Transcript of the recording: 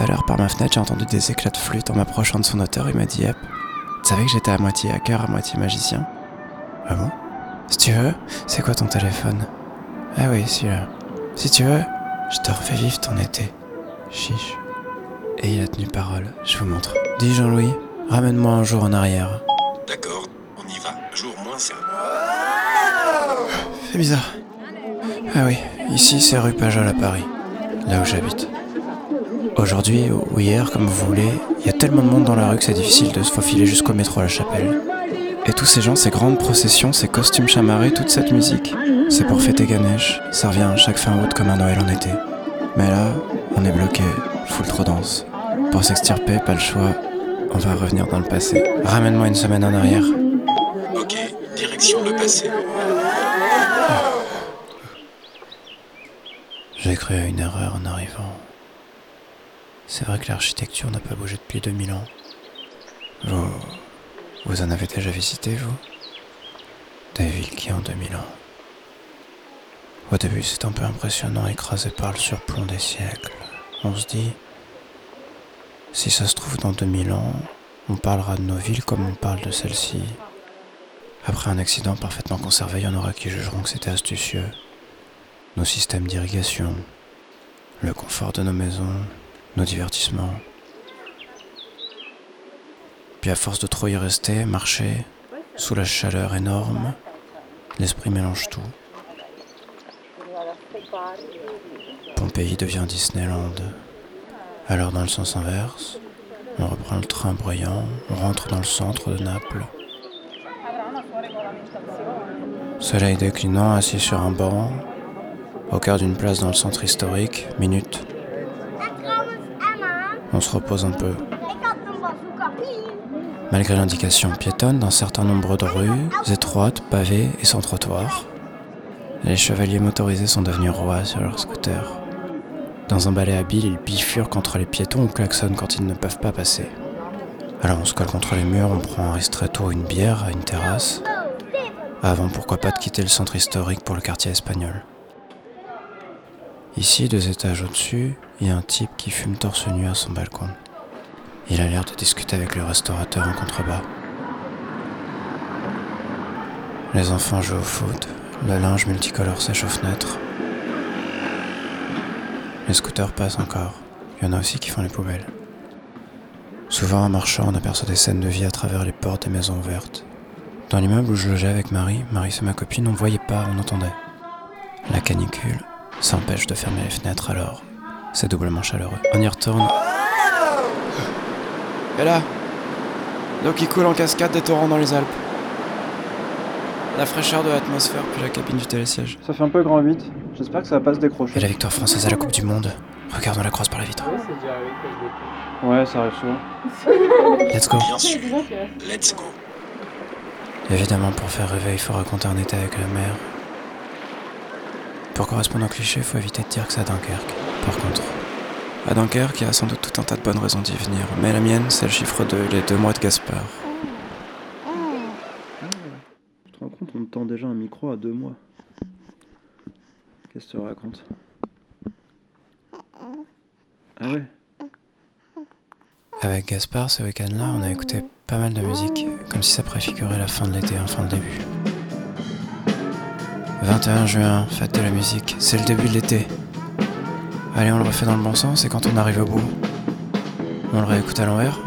tout à l'heure, par ma fenêtre, j'ai entendu des éclats de flûte en m'approchant de son auteur. Il m'a dit Yep. Tu savais que j'étais à moitié hacker, à moitié magicien Ah bon? Si tu veux, c'est quoi ton téléphone? Ah oui, celui-là. Si tu veux, je te refais vivre ton été. Chiche. Et il a tenu parole, je vous montre. Dis Jean-Louis, ramène-moi un jour en arrière. D'accord, on y va. Jour moins 5. C'est bizarre. Ah oui, ici c'est rue Pajol à Paris, là où j'habite. Aujourd'hui ou hier, comme vous voulez, il y a tellement de monde dans la rue que c'est difficile de se faufiler jusqu'au métro à la chapelle. Et tous ces gens, ces grandes processions, ces costumes chamarrés, toute cette musique, c'est pour fêter Ganesh. Ça revient chaque fin août comme un Noël en été. Mais là, on est bloqué, full trop dense. Pour s'extirper, pas le choix, on va revenir dans le passé. Ramène-moi une semaine en arrière. Ok, direction le passé. J'ai cru à une erreur en arrivant. C'est vrai que l'architecture n'a pas bougé depuis 2000 ans. Vous, vous en avez déjà visité, vous? Des villes qui ont 2000 ans. Au début, c'est un peu impressionnant, écrasé par le surplomb des siècles. On se dit, si ça se trouve dans 2000 ans, on parlera de nos villes comme on parle de celles-ci. Après un accident parfaitement conservé, il y en aura qui jugeront que c'était astucieux. Nos systèmes d'irrigation, le confort de nos maisons, nos divertissements. Puis à force de trop y rester, marcher, sous la chaleur énorme, l'esprit mélange tout. Pompéi devient Disneyland. Alors dans le sens inverse, on reprend le train bruyant, on rentre dans le centre de Naples. Soleil déclinant, assis sur un banc, au cœur d'une place dans le centre historique, minute. On se repose un peu. Malgré l'indication piétonne d'un certain nombre de rues, étroites, pavées et sans trottoir, les chevaliers motorisés sont devenus rois sur leurs scooters. Dans un balai habile, ils bifurquent entre les piétons ou klaxonnent quand ils ne peuvent pas passer. Alors on se colle contre les murs, on prend un ristretto, une bière une terrasse, avant pourquoi pas de quitter le centre historique pour le quartier espagnol. Ici, deux étages au-dessus, il y a un type qui fume torse nu à son balcon. Il a l'air de discuter avec le restaurateur en contrebas. Les enfants jouent au foot, le linge multicolore sèche aux fenêtres. Les scooters passent encore. Il y en a aussi qui font les poubelles. Souvent, en marchant, on aperçoit des scènes de vie à travers les portes des maisons ouvertes. Dans l'immeuble où je logeais avec Marie, Marie c'est ma copine, on voyait pas, on entendait. La canicule s'empêche de fermer les fenêtres alors. C'est doublement chaleureux. On y retourne. Et là L'eau qui coule en cascade des torrents dans les Alpes. La fraîcheur de l'atmosphère puis la cabine du télésiège. Ça fait un peu grand 8. J'espère que ça va pas se décrocher. Et la victoire française à la Coupe du Monde. Regardons la croise par la vitre. Ouais, ça arrive souvent. Let's go. Bien sûr. Let's go. Évidemment, pour faire rêver, il faut raconter un été avec la mer. Pour correspondre au cliché, faut éviter de dire que c'est à Dunkerque. Par contre, à Dunkerque, il y a sans doute tout un tas de bonnes raisons d'y venir. Mais la mienne, c'est le chiffre 2, les deux mois de Gaspard. Tu te rends compte, on tend déjà un micro à deux mois. Qu'est-ce que tu racontes? Ah ouais? Avec Gaspard, ce week-end-là, on a écouté pas mal de musique, comme si ça préfigurait la fin de l'été, enfin le début. 21 juin, fête de la musique, c'est le début de l'été. Allez, on le refait dans le bon sens et quand on arrive au bout, on le réécoute à l'envers